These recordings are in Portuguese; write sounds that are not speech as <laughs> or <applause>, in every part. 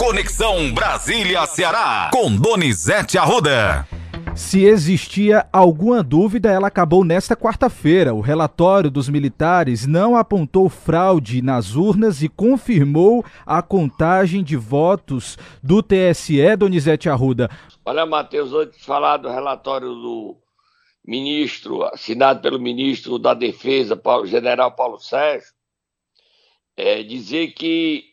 Conexão Brasília-Ceará, com Donizete Arruda. Se existia alguma dúvida, ela acabou nesta quarta-feira. O relatório dos militares não apontou fraude nas urnas e confirmou a contagem de votos do TSE, Donizete Arruda. Olha, Matheus, antes de falar do relatório do ministro, assinado pelo ministro da Defesa, Paulo, general Paulo Sérgio, é dizer que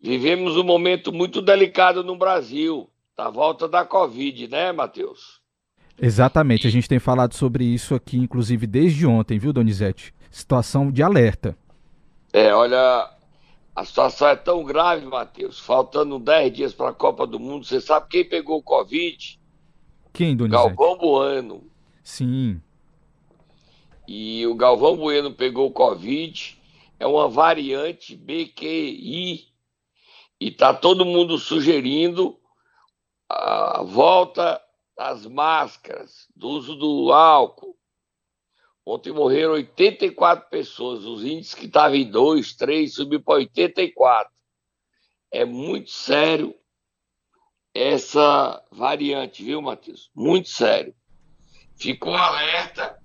vivemos um momento muito delicado no Brasil, da volta da Covid, né, Matheus? Exatamente, a gente tem falado sobre isso aqui, inclusive desde ontem, viu, Donizete? Situação de alerta. É, olha, a situação é tão grave, Matheus, faltando 10 dias para a Copa do Mundo. Você sabe quem pegou o Covid? Quem, Donizete? Galvão Bueno. Sim. E o Galvão Bueno pegou o Covid, é uma variante BQI, e tá todo mundo sugerindo a volta das máscaras, do uso do álcool. Ontem morreram 84 pessoas, os índices que estavam em 2, 3, subiu para 84. É muito sério essa variante, viu, Matheus? Muito sério. Ficou alerta,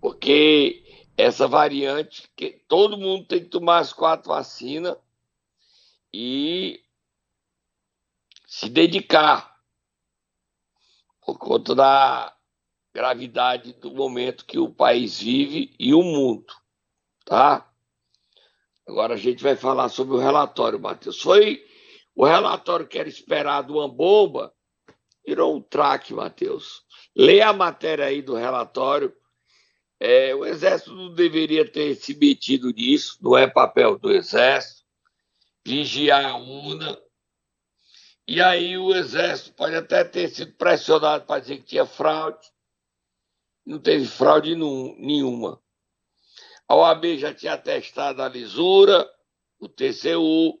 porque essa variante, que todo mundo tem que tomar as quatro vacinas e se dedicar por conta da gravidade do momento que o país vive e o mundo, tá? Agora a gente vai falar sobre o relatório, Matheus. Foi o relatório que era esperado uma bomba, virou um traque, Matheus. Lê a matéria aí do relatório. É, o Exército não deveria ter se metido nisso, não é papel do Exército. Vigiar a urna, e aí o Exército pode até ter sido pressionado para dizer que tinha fraude. Não teve fraude nenhuma. A OAB já tinha atestado a lisura, o TCU,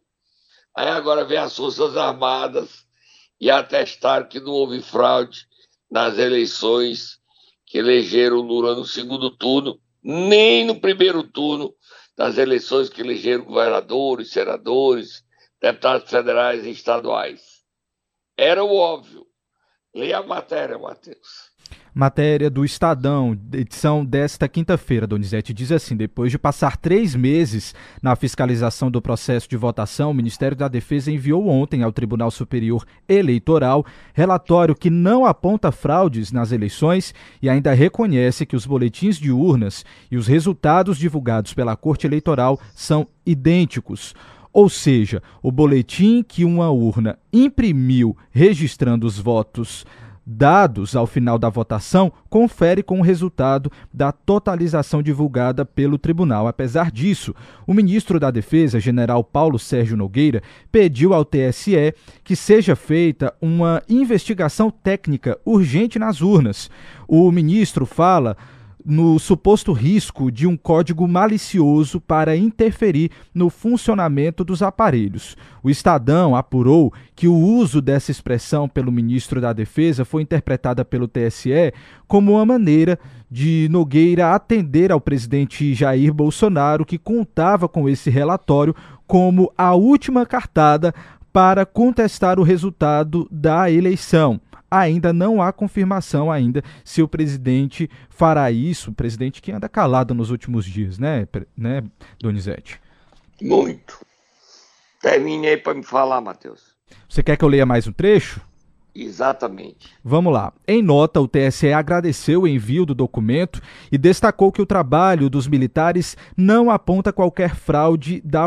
aí agora vem as Forças Armadas e atestaram que não houve fraude nas eleições que elegeram Lula no segundo turno, nem no primeiro turno das eleições que elegeram governadores, senadores, deputados federais e estaduais era o óbvio. Leia a matéria, Matheus. Matéria do Estadão, edição desta quinta-feira, Donizete, diz assim: depois de passar três meses na fiscalização do processo de votação, o Ministério da Defesa enviou ontem ao Tribunal Superior Eleitoral relatório que não aponta fraudes nas eleições e ainda reconhece que os boletins de urnas e os resultados divulgados pela Corte Eleitoral são idênticos. Ou seja, o boletim que uma urna imprimiu registrando os votos dados ao final da votação confere com o resultado da totalização divulgada pelo tribunal. Apesar disso, o ministro da Defesa, general Paulo Sérgio Nogueira, pediu ao TSE que seja feita uma investigação técnica urgente nas urnas. O ministro fala no suposto risco de um código malicioso para interferir no funcionamento dos aparelhos. O Estadão apurou que o uso dessa expressão pelo ministro da Defesa foi interpretada pelo TSE como uma maneira de Nogueira atender ao presidente Jair Bolsonaro, que contava com esse relatório como a última cartada para contestar o resultado da eleição ainda não há confirmação ainda se o presidente fará isso, o presidente que anda calado nos últimos dias, né, né Donizete? Muito. Terminei para me falar, Matheus. Você quer que eu leia mais um trecho? Exatamente. Vamos lá. Em nota, o TSE agradeceu o envio do documento e destacou que o trabalho dos militares não aponta qualquer fraude da,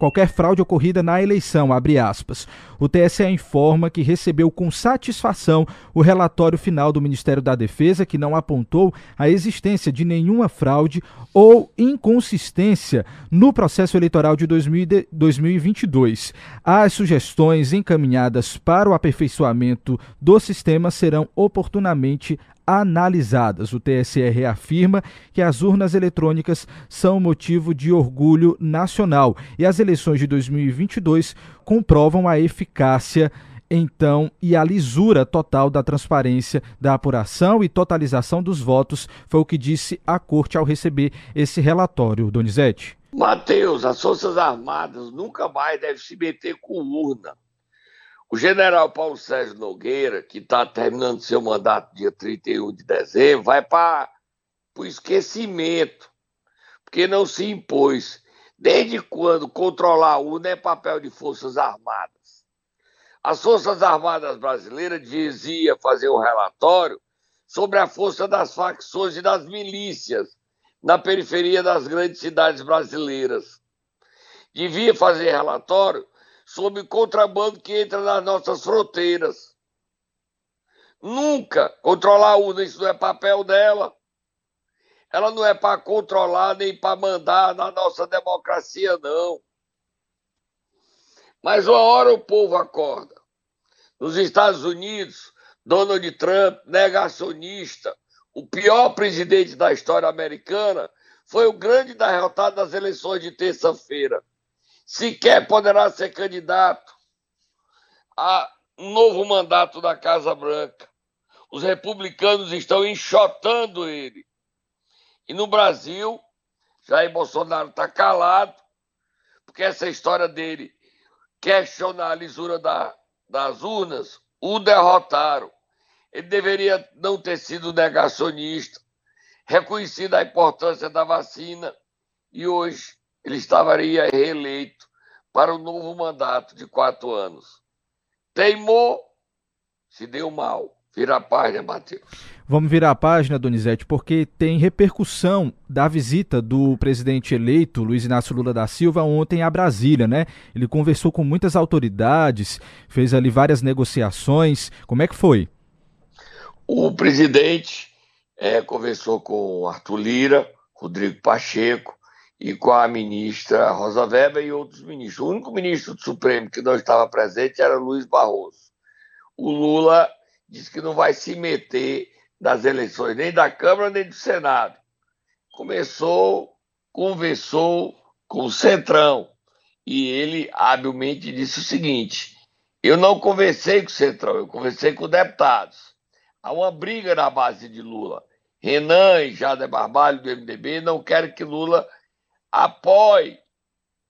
qualquer fraude ocorrida na eleição, abre aspas. O TSE informa que recebeu com satisfação o relatório final do Ministério da Defesa, que não apontou a existência de nenhuma fraude ou inconsistência no processo eleitoral de 2022. As sugestões encaminhadas para o aperfeiçoamento do sistema serão oportunamente analisadas. O TSE reafirma que as urnas eletrônicas são motivo de orgulho nacional e as eleições de 2022 comprovam a eficácia então, e a lisura total da transparência da apuração e totalização dos votos, foi o que disse a Corte ao receber esse relatório, Donizete. Mateus, as Forças Armadas nunca mais devem se meter com urna. O general Paulo Sérgio Nogueira, que está terminando seu mandato dia 31 de dezembro, vai para o esquecimento, porque não se impôs. Desde quando controlar a urna é papel de Forças Armadas? As Forças Armadas brasileiras diziam fazer um relatório sobre a força das facções e das milícias na periferia das grandes cidades brasileiras. Devia fazer relatório sobre contrabando que entra nas nossas fronteiras. Nunca controlar a urna, isso não é papel dela. Ela não é para controlar nem para mandar na nossa democracia, não. Mas uma hora o povo acorda. Nos Estados Unidos, Donald Trump, negacionista, o pior presidente da história americana, foi o grande derrotado das eleições de terça-feira. Sequer poderá ser candidato a um novo mandato da Casa Branca. Os republicanos estão enxotando ele. E no Brasil, Jair Bolsonaro está calado, porque essa história dele questionar a lisura da, das urnas o derrotaram. Ele deveria não ter sido negacionista, reconhecido a importância da vacina e hoje ele estaria reeleito para o um novo mandato de quatro anos. Teimou, se deu mal. Vira a página, Matheus. Vamos virar a página, Donizete, porque tem repercussão da visita do presidente eleito, Luiz Inácio Lula da Silva, ontem a Brasília, né? Ele conversou com muitas autoridades, fez ali várias negociações. Como é que foi? O presidente é, conversou com Arthur Lira, Rodrigo Pacheco e com a ministra Rosa Weber e outros ministros. O único ministro do Supremo que não estava presente era Luiz Barroso. O Lula disse que não vai se meter nas eleições nem da Câmara nem do Senado. Começou, conversou com o Centrão e ele habilmente disse o seguinte: eu não conversei com o Centrão, eu conversei com deputados. Há uma briga na base de Lula. Renan e Jader Barbalho do MDB não querem que Lula apoie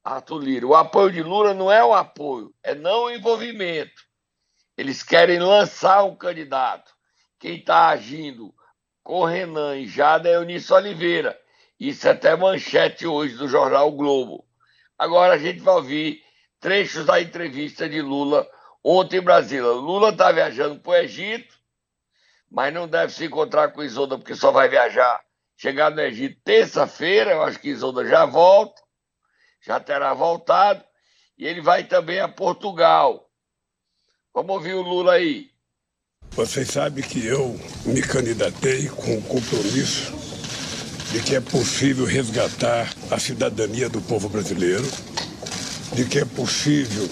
Arthur Lira. O apoio de Lula não é um apoio, é não envolvimento. Eles querem lançar um candidato. Quem está agindo com Renan e Jader é Eunício Oliveira. Isso é até manchete hoje do jornal o Globo. Agora a gente vai ouvir trechos da entrevista de Lula ontem em Brasília. Lula está viajando para o Egito mas não deve se encontrar com Isolda porque só vai viajar, chegar no Egito terça-feira, eu acho que Isolda já volta, já terá voltado, e ele vai também a Portugal. Vamos ouvir o Lula aí. Vocês sabem que eu me candidatei com o compromisso de que é possível resgatar a cidadania do povo brasileiro, de que é possível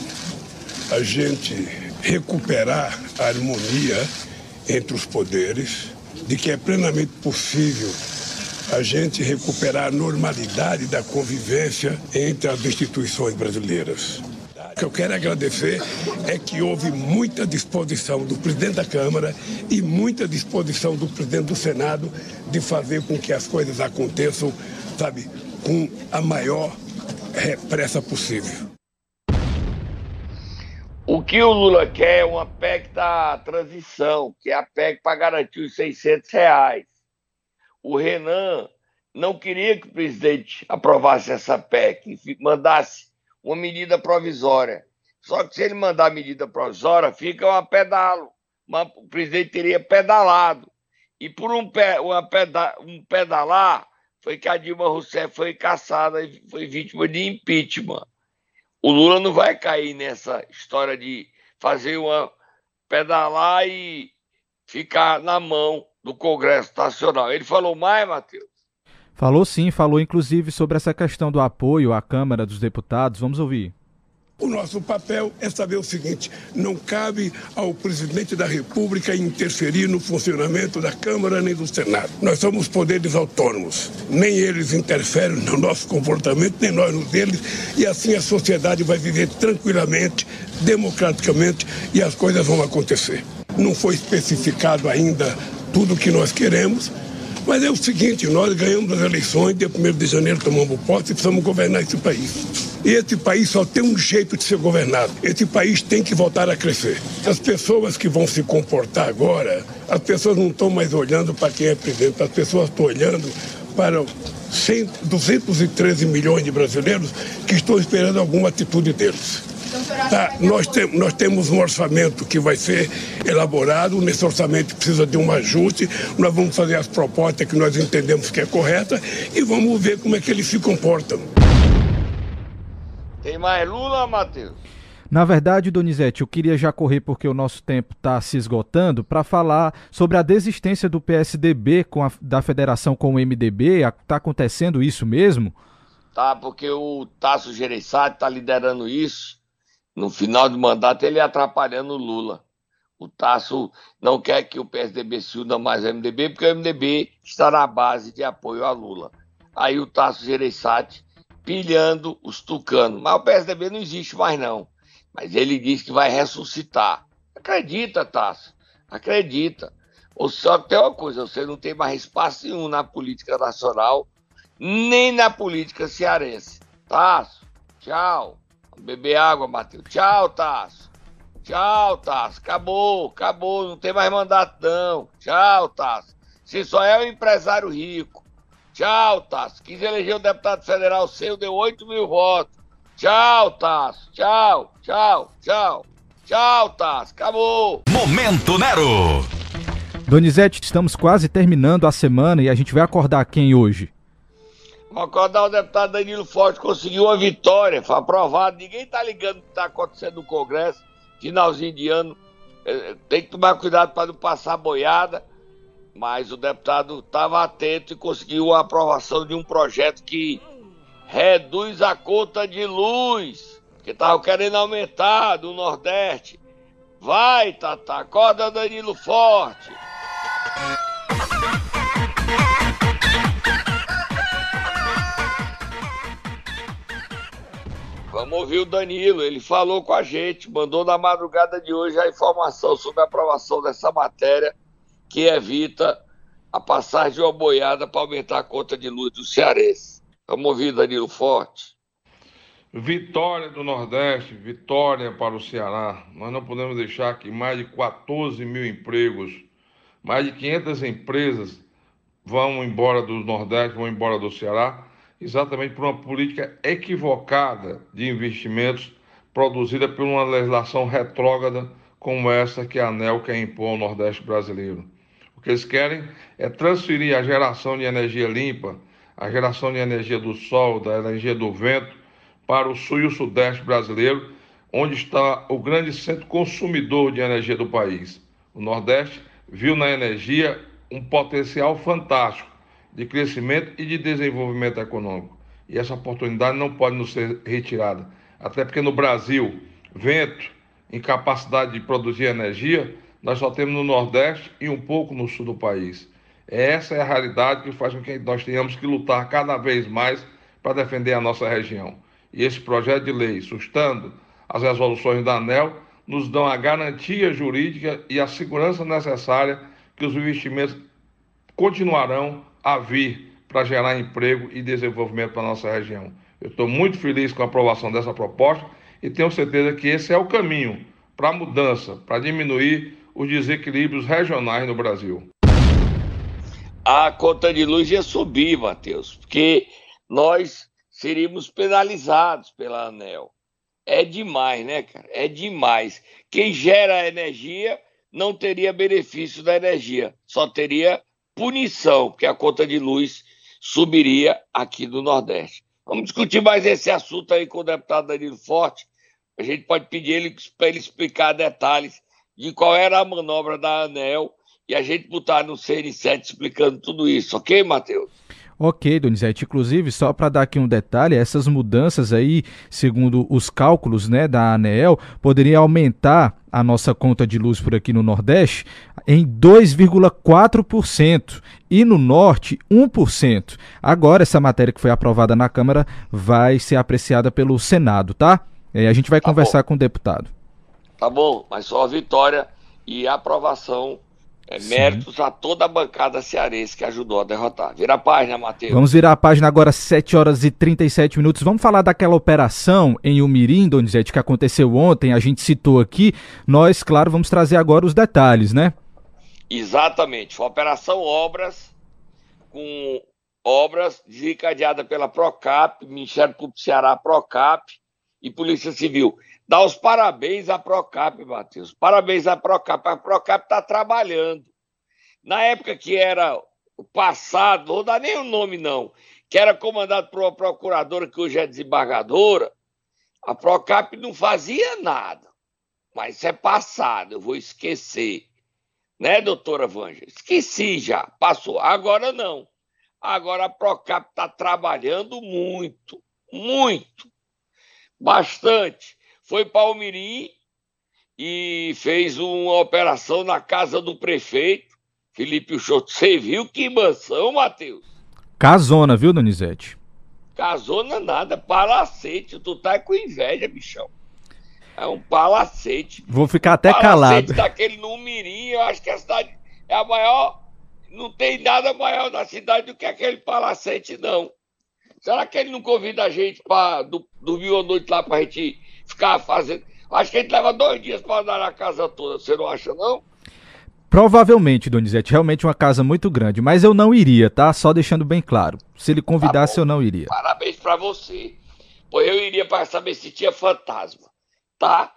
a gente recuperar a harmonia entre os poderes, de que é plenamente possível a gente recuperar a normalidade da convivência entre as instituições brasileiras. O que eu quero agradecer é que houve muita disposição do presidente da Câmara e muita disposição do presidente do Senado de fazer com que as coisas aconteçam, sabe, com a maior pressa possível. O que o Lula quer é uma PEC da transição, que é a PEC para garantir os 600 reais. O Renan não queria que o presidente aprovasse essa PEC mandasse uma medida provisória. Só que se ele mandar a medida provisória, fica uma pedalo. O presidente teria pedalado. E por um, uma peda, um pedalar, foi que a Dilma Rousseff foi caçada e foi vítima de impeachment o Lula não vai cair nessa história de fazer uma pedalar e ficar na mão do Congresso Nacional. Ele falou mais, Matheus? Falou sim, falou inclusive sobre essa questão do apoio à Câmara dos Deputados. Vamos ouvir. O nosso papel é saber o seguinte: não cabe ao presidente da República interferir no funcionamento da Câmara nem do Senado. Nós somos poderes autônomos. Nem eles interferem no nosso comportamento, nem nós no deles, e assim a sociedade vai viver tranquilamente, democraticamente e as coisas vão acontecer. Não foi especificado ainda tudo o que nós queremos, Mas é o seguinte, nós ganhamos as eleições, dia 1 de janeiro tomamos posse e precisamos governar esse país. E esse país só tem um jeito de ser governado. Esse país tem que voltar a crescer. As pessoas que vão se comportar agora, as pessoas não estão mais olhando para quem é presidente, as pessoas estão olhando para 100, 213 milhões de brasileiros que estão esperando alguma atitude deles. Tá, nós, tem, nós temos um orçamento que vai ser elaborado, nesse orçamento precisa de um ajuste, nós vamos fazer as propostas que nós entendemos que é correta e vamos ver como é que eles se comportam. Tem mais Lula, Matheus? Na verdade, Donizete, eu queria já correr porque o nosso tempo está se esgotando para falar sobre a desistência do PSDB com a, da federação com o MDB. Está acontecendo isso mesmo? Tá, porque o Tasso Gereissati está liderando isso no final do mandato ele atrapalhando o Lula. O Tasso não quer que o PSDB se una mais ao MDB, porque o MDB está na base de apoio a Lula. Aí o Tasso Gereissati pilhando os tucanos. Mas o PSDB não existe mais, não. Mas ele diz que vai ressuscitar. Acredita, Tasso. Acredita. Ou só tem uma coisa, você não tem mais espaço nenhum na política nacional, nem na política cearense. Tasso, tchau. Beber água, Matheus. Tchau, Tasso. Tchau, Tasso. Acabou, acabou. Não tem mais mandato, não. Tchau, Tasso. Você só é um empresário rico. Tchau, Tasso. Quis eleger um deputado federal seu, deu 8 mil votos. Tchau, Tasso. Tchau, tchau, tchau. Tchau, Tasso. Acabou. Momento Nero. Donizete, estamos quase terminando a semana e a gente vai acordar quem hoje? Vamos acordar o deputado Danilo Forte conseguiu uma vitória, foi aprovado. Ninguém tá ligando o que está acontecendo no Congresso, finalzinho de ano. É, tem que tomar cuidado para não passar boiada. Mas o deputado estava atento e conseguiu a aprovação de um projeto que reduz a conta de luz, que estava querendo aumentar do Nordeste. Vai, Tata, acorda Danilo Forte. Vamos ouvir o Danilo, ele falou com a gente, mandou na madrugada de hoje a informação sobre a aprovação dessa matéria que evita a passagem de uma boiada para aumentar a conta de luz do cearense. Vamos ouvir Danilo Forte. Vitória do Nordeste, vitória para o Ceará. Nós não podemos deixar que mais de 14 mil empregos, mais de 500 empresas vão embora do Nordeste, vão embora do Ceará exatamente por uma política equivocada de investimentos produzida por uma legislação retrógrada como essa que a ANEL quer impor ao Nordeste brasileiro. O que eles querem é transferir a geração de energia limpa, a geração de energia do sol, da energia do vento, para o sul e o sudeste brasileiro, onde está o grande centro consumidor de energia do país. O Nordeste viu na energia um potencial fantástico de crescimento e de desenvolvimento econômico. E essa oportunidade não pode nos ser retirada. Até porque no Brasil, vento, incapacidade de produzir energia, nós só temos no Nordeste e um pouco no sul do país. Essa é a realidade que faz com que nós tenhamos que lutar cada vez mais para defender a nossa região. E esse projeto de lei, sustando as resoluções da ANEL, nos dão a garantia jurídica e a segurança necessária que os investimentos continuarão a vir para gerar emprego e desenvolvimento para a nossa região. Eu estou muito feliz com a aprovação dessa proposta e tenho certeza que esse é o caminho para a mudança, para diminuir os desequilíbrios regionais no Brasil. A conta de luz ia subir, Matheus, porque nós seríamos penalizados pela ANEL. É demais, né, cara? É demais. Quem gera energia não teria benefício da energia, só teria punição, porque a conta de luz subiria aqui do Nordeste. Vamos discutir mais esse assunto aí com o deputado Danilo Forte. A gente pode pedir ele para ele explicar detalhes de qual era a manobra da ANEL e a gente botar no CN7 explicando tudo isso, ok, Matheus? Ok, Donizete. Inclusive, só para dar aqui um detalhe, essas mudanças aí, segundo os cálculos né, da ANEEL, poderiam aumentar a nossa conta de luz por aqui no Nordeste em 2,4% e no Norte 1%. Agora, essa matéria que foi aprovada na Câmara vai ser apreciada pelo Senado, tá? E a gente vai tá conversar bom. com o deputado. Tá bom, mas só a vitória e a aprovação É méritos a toda a bancada cearense que ajudou a derrotar. Vira a página, Matheus. Vamos virar a página agora, 7 horas e 37 minutos. Vamos falar daquela operação em Umirim, Donizete, que aconteceu ontem, a gente citou aqui. Nós, claro, vamos trazer agora os detalhes, né? Exatamente. Foi Operação Obras, com obras desencadeada pela Procap, Ministério Público Ceará, Procap e Polícia Civil. Dá os parabéns à Procap, Matheus. Parabéns à Procap. A Procap está trabalhando. Na época que era o passado, não dar nem o nome, não, que era comandado por uma procuradora que hoje é desembargadora, a Procap não fazia nada. Mas isso é passado, eu vou esquecer. Né, doutora Vanja? Esqueci já, passou. Agora não. Agora a Procap está trabalhando muito, muito, bastante foi para Almirim e fez uma operação na casa do prefeito, Felipe Uchoto. Você viu que mansão, Matheus? Casona, viu, Donizete? Casona nada, palacete. Tu tá com inveja, bichão. É um palacete. Vou ficar até palacete calado. Palacete daquele no Mirim, eu acho que a cidade é a maior. Não tem nada maior na cidade do que aquele palacete, não. Será que ele não convida a gente para dormir uma noite lá pra gente ficar fazendo. Acho que a gente leva dois dias para andar na casa toda, você não acha, não? Provavelmente, Donizete, realmente uma casa muito grande, mas eu não iria, tá? Só deixando bem claro. Se ele convidasse, tá eu não iria. Parabéns para você. Pois eu iria para saber se tinha fantasma, tá?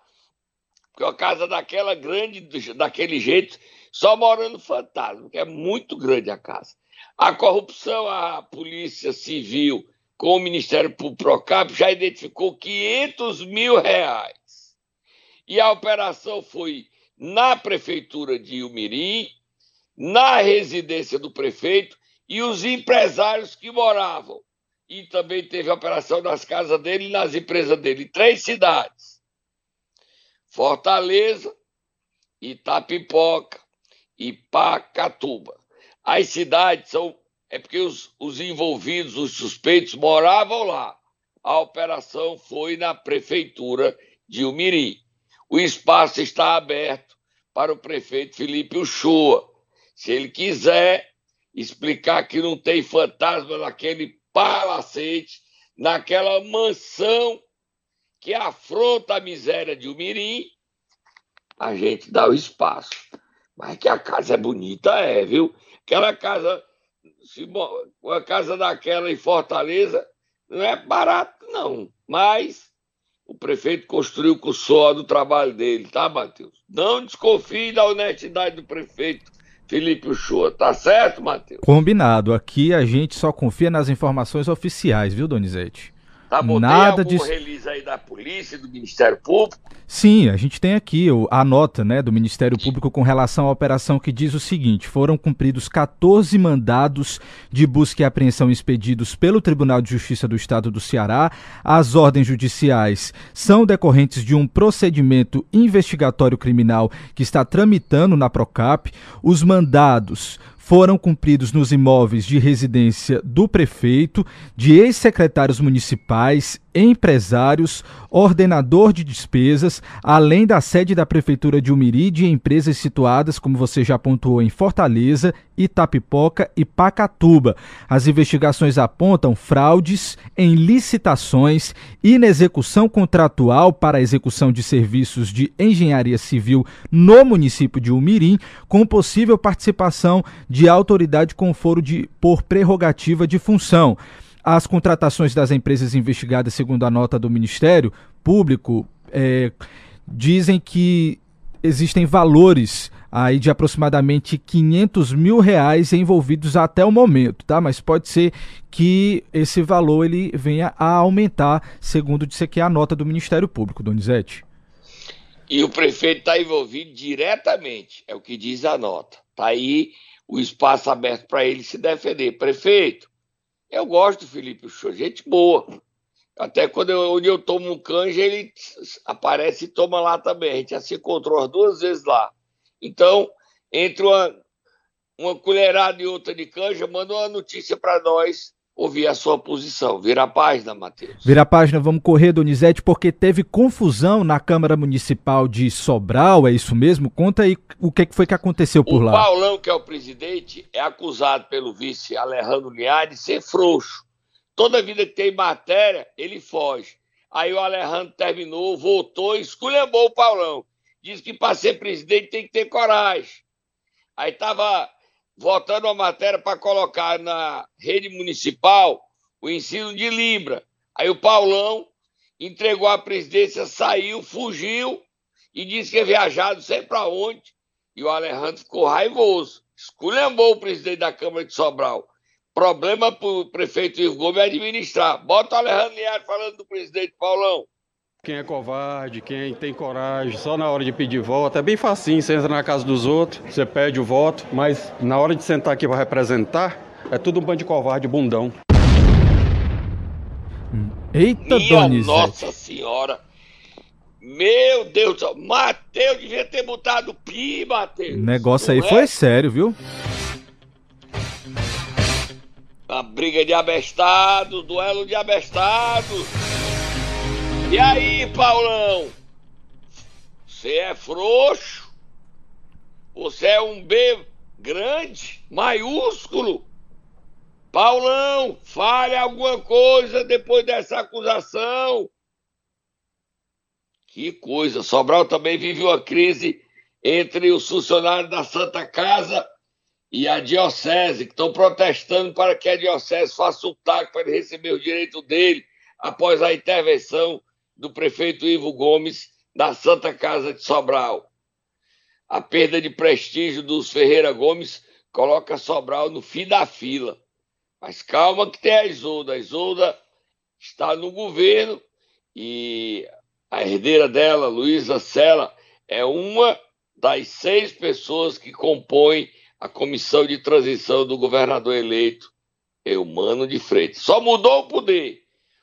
Porque uma casa daquela grande, daquele jeito, só morando fantasma, que é muito grande a casa. A corrupção, a polícia civil com o Ministério Público Procap já identificou 500 mil reais. E a operação foi na prefeitura de Umirim, na residência do prefeito e os empresários que moravam. E também teve operação nas casas dele e nas empresas dele, três cidades: Fortaleza, Itapipoca e Pacatuba. As cidades são é porque os, os envolvidos, os suspeitos, moravam lá. A operação foi na prefeitura de Umirim. O espaço está aberto para o prefeito Felipe Uchoa. Se ele quiser explicar que não tem fantasma naquele palacete, naquela mansão que afronta a miséria de Umirim, a gente dá o espaço. Mas que a casa é bonita, é, viu? Aquela casa se uma casa daquela em Fortaleza não é barato, não. Mas o prefeito construiu com o suor do trabalho dele, tá, Matheus? Não desconfie da honestidade do prefeito Felipe Uchoa, tá certo, Matheus? Combinado. Aqui a gente só confia nas informações oficiais, viu, Donizete? Tá Nada de... release aí da polícia, do Ministério Público? Sim, a gente tem aqui a nota né, do Ministério Público com relação à operação que diz o seguinte: foram cumpridos 14 mandados de busca e apreensão expedidos pelo Tribunal de Justiça do Estado do Ceará. As ordens judiciais são decorrentes de um procedimento investigatório criminal que está tramitando na Procap. Os mandados foram cumpridos nos imóveis de residência do prefeito, de ex-secretários municipais, empresários, ordenador de despesas, além da sede da Prefeitura de Umiri de empresas situadas, como você já pontuou, em Fortaleza, Itapipoca e Pacatuba. As investigações apontam fraudes em licitações, inexecução contratual para a execução de serviços de engenharia civil no município de Umirim, com possível participação de autoridade com foro de, por prerrogativa de função. As contratações das empresas investigadas, segundo a nota do Ministério Público, é, dizem que existem valores aí de aproximadamente 500 mil reais envolvidos até o momento, tá? Mas pode ser que esse valor ele venha a aumentar, segundo disse aqui a nota do Ministério Público, Donizete. E o prefeito está envolvido diretamente, é o que diz a nota. Está aí o espaço aberto para ele se defender. Prefeito, eu gosto do Felipe Show, gente boa. Até quando eu, onde eu tomo um canja, ele aparece e toma lá também. A gente já se encontrou duas vezes lá. Então, entre uma, uma colherada e outra de canja, manda uma notícia para nós ouvir a sua posição. Vira a página, Matheus. Vira a página, vamos correr, Donizete, porque teve confusão na Câmara Municipal de Sobral, é isso mesmo? Conta aí o que foi que aconteceu por o lá. O Paulão, que é o presidente, é acusado pelo vice Alejandro Linhares de ser frouxo. Toda vida que tem matéria, ele foge. Aí o Alejandro terminou, voltou e esculhambou o Paulão. Diz que para ser presidente tem que ter coragem. Aí estava votando uma matéria para colocar na rede municipal o ensino de Libra. Aí o Paulão entregou a presidência, saiu, fugiu e disse que ia viajar não sei para onde. E o Alejandro ficou raivoso. Esculhambou o presidente da Câmara de Sobral. Problema para o prefeito Ivo Gomes é administrar. Bota o Alejandro falando do presidente Paulão. Quem é covarde, quem tem coragem, só na hora de pedir voto, é bem facinho, você entra na casa dos outros, você pede o voto, mas na hora de sentar aqui para representar, é tudo um bando de covarde bundão. Eita, Minha Donizete. Nossa Senhora. Meu Deus do céu. Mateus devia ter botado pi, Mateus. O negócio aí é? foi sério, viu? A briga de abestados, duelo de abestados. E aí, Paulão? Você é frouxo? Você é um B grande, maiúsculo? Paulão, fale alguma coisa depois dessa acusação. Que coisa, Sobral também vive uma crise entre os funcionários da Santa Casa e a Diocese, que estão protestando para que a Diocese faça o TAC para ele receber o direito dele após a intervenção do prefeito Ivo Gomes na Santa Casa de Sobral. A perda de prestígio dos Ferreira Gomes coloca Sobral no fim da fila. Mas calma que tem a Isolda. A Isolda está no governo e a herdeira dela, Luísa Sela, é uma das seis pessoas que compõem a comissão de transição do governador eleito, Eumano de Freitas. Só mudou o poder.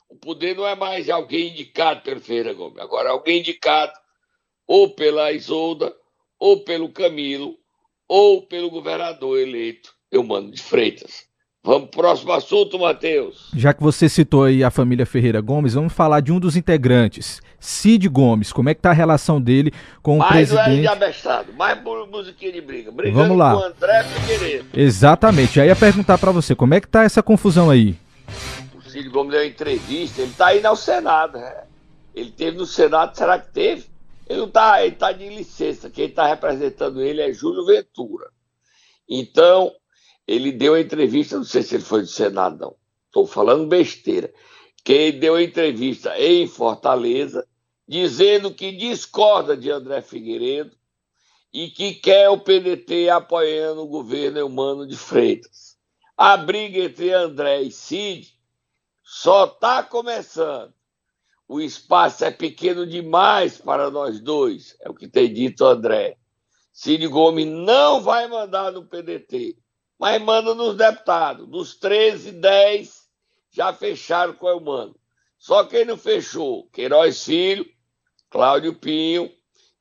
O poder não é mais alguém indicado pelo Ferreira Gomes, agora é alguém indicado ou pela Isolda, ou pelo Camilo, ou pelo governador eleito, Eumano de Freitas. Vamos pro próximo assunto, Matheus. Já que você citou aí a família Ferreira Gomes, vamos falar de um dos integrantes, Cid Gomes. Como é que tá a relação dele com o Mais duelo de presidente? abestado, mais bu- musiquinha de briga. Brigando Vamos lá. com o André Figueiredo. Exatamente. Já ia perguntar pra você, como é que tá essa confusão aí? O Cid Gomes deu uma entrevista, ele tá indo ao Senado. né? Ele teve no Senado, será que teve? Ele não tá, ele tá de licença. Quem tá representando ele é Júlio Ventura. Então, ele deu a entrevista, não sei se ele foi do Senado, não. Estou falando besteira. Quem deu a entrevista em Fortaleza, dizendo que discorda de André Figueiredo e que quer o PDT apoiando o governo Eumano de Freitas. A briga entre André e Cid só está começando. O espaço é pequeno demais para nós dois, é o que tem dito André. Cid Gomes não vai mandar no PDT, mas manda nos deputados. Dos 13, 10 já fecharam com o Eumano. Só quem não fechou, Queiroz Filho, Cláudio Pinho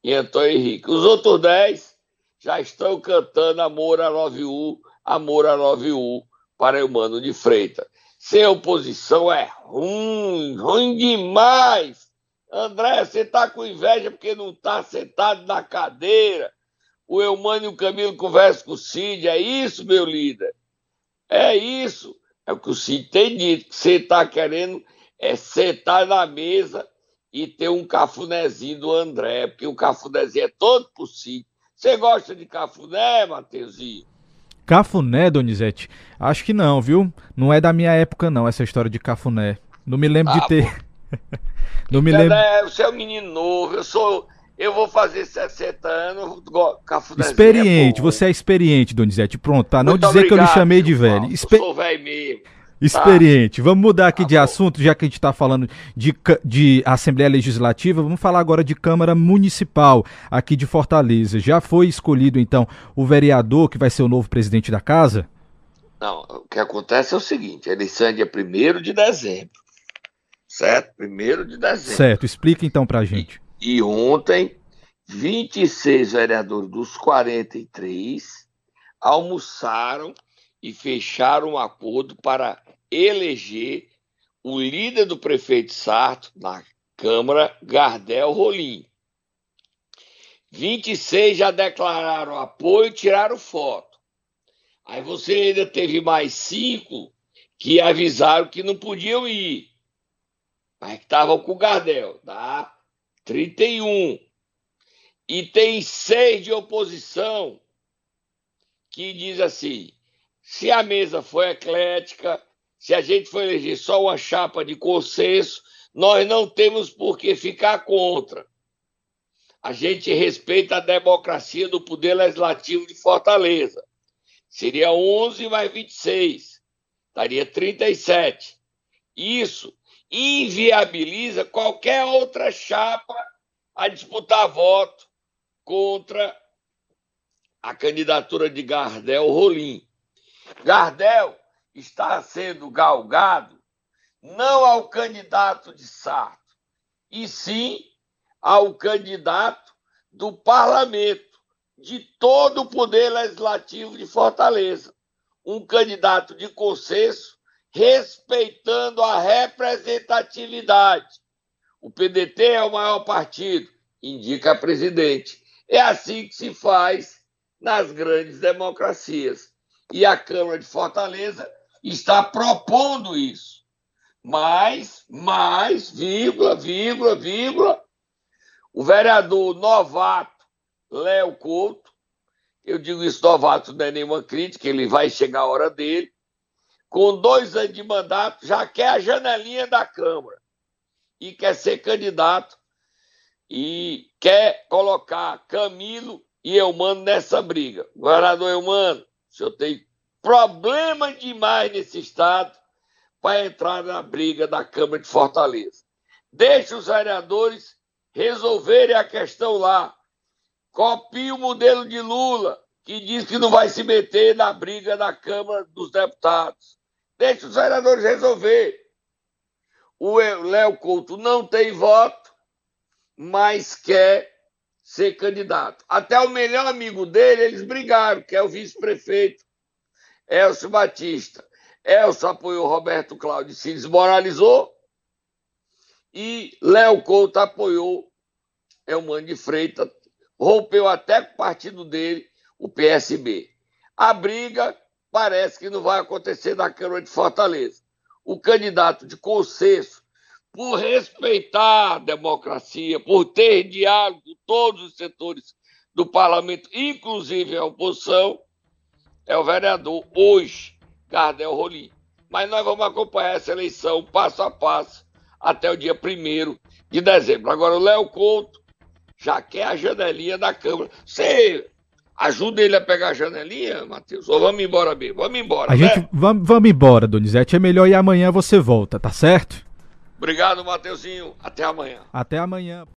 e Antônio Henrique. Os outros 10 já estão cantando Amor a 9U, Amor a 9U para Eumano de Freitas. Sem oposição é ruim, ruim demais. André, você tá com inveja porque não tá sentado na cadeira. O Eumano e o Camilo conversam com o Cid. É isso, meu líder. É isso. É o que o Cid tem dito. Que você tá querendo é sentar na mesa e ter um cafunézinho do André, porque o cafunézinho é todo Cid. Você gosta de cafuné, Mateuzinho? Cafuné, Donizete? Acho que não, viu? Não é da minha época, não, essa história de cafuné. Não me lembro Ah, de ter. <laughs> não me lembro. É, você é um menino novo, eu sou. Eu vou fazer 60 anos, go- cafunézinho Experiente, é você é experiente, Donizete. Pronto, tá? Não Muito dizer que eu lhe obrigado, chamei de velho. Eu Expe- sou velho mesmo. Experiente. Vamos mudar aqui Tá de assunto, já que a gente está falando de, de Assembleia Legislativa, vamos falar agora de Câmara Municipal aqui de Fortaleza. Já foi escolhido, então, o vereador que vai ser o novo presidente da casa? Não, o que acontece é o seguinte: a eleição é dia 1 de dezembro. Certo? 1 de dezembro. Certo, explica então pra gente. E ontem, 26 vereadores dos 43 almoçaram e fecharam um acordo para eleger o líder do prefeito Sarto na Câmara, Gardel Rolim. 26 já declararam apoio e tiraram foto. Aí você ainda teve mais cinco que avisaram que não podiam ir. Mas que estavam com o Gardel, tá? 31. E tem seis de oposição que diz assim: se a mesa foi eclética, se a gente for eleger só uma chapa de consenso, nós não temos por que ficar contra. A gente respeita a democracia do Poder Legislativo de Fortaleza. Seria 11 mais 26, daria 37. Isso inviabiliza qualquer outra chapa a disputar voto contra a candidatura de Gardel Rolim. Gardel está sendo galgado não ao candidato de Sarto, e sim ao candidato do parlamento, de todo o poder legislativo de Fortaleza. Um candidato de consenso, respeitando a representatividade. O PDT é o maior partido, indica presidente. É assim que se faz nas grandes democracias. E a Câmara de Fortaleza está propondo isso. Mas, mais, vírgula, vírgula, vírgula, o vereador novato Léo Couto, eu digo isso novato, não é nenhuma crítica, ele vai chegar a hora dele, com dois anos de mandato, já quer a janelinha da Câmara e quer ser candidato e quer colocar Camilo e Eumano nessa briga. Governador Eumano, o senhor tem problema demais nesse estado para entrar na briga da Câmara de Fortaleza. Deixe os vereadores resolverem a questão lá. Copie o modelo de Lula, que diz que não vai se meter na briga da Câmara dos Deputados. Deixe os vereadores resolver. O Léo Couto não tem voto, mas quer ser candidato. Até o melhor amigo dele, eles brigaram, que é o vice-prefeito, Elcio Batista. Elcio apoiou Roberto Cláudio se desmoralizou e Léo Couto apoiou Elmano de Freitas, rompeu até com o partido dele, o PSB. A briga parece que não vai acontecer na Câmara de Fortaleza. O candidato de consenso por respeitar a democracia, por ter diálogo com todos os setores do parlamento, inclusive a oposição, é o vereador hoje, Gardel Rolim. Mas nós vamos acompanhar essa eleição passo a passo até o dia 1 de dezembro. Agora, o Léo Couto já quer a janelinha da Câmara. Você ajuda ele a pegar a janelinha, Matheus? Ou vamos embora mesmo? Vamos embora, A né? gente, vamos, vamos embora, Donizete. É melhor ir amanhã você volta, tá certo? Obrigado, Mateuzinho. Até amanhã. Até amanhã.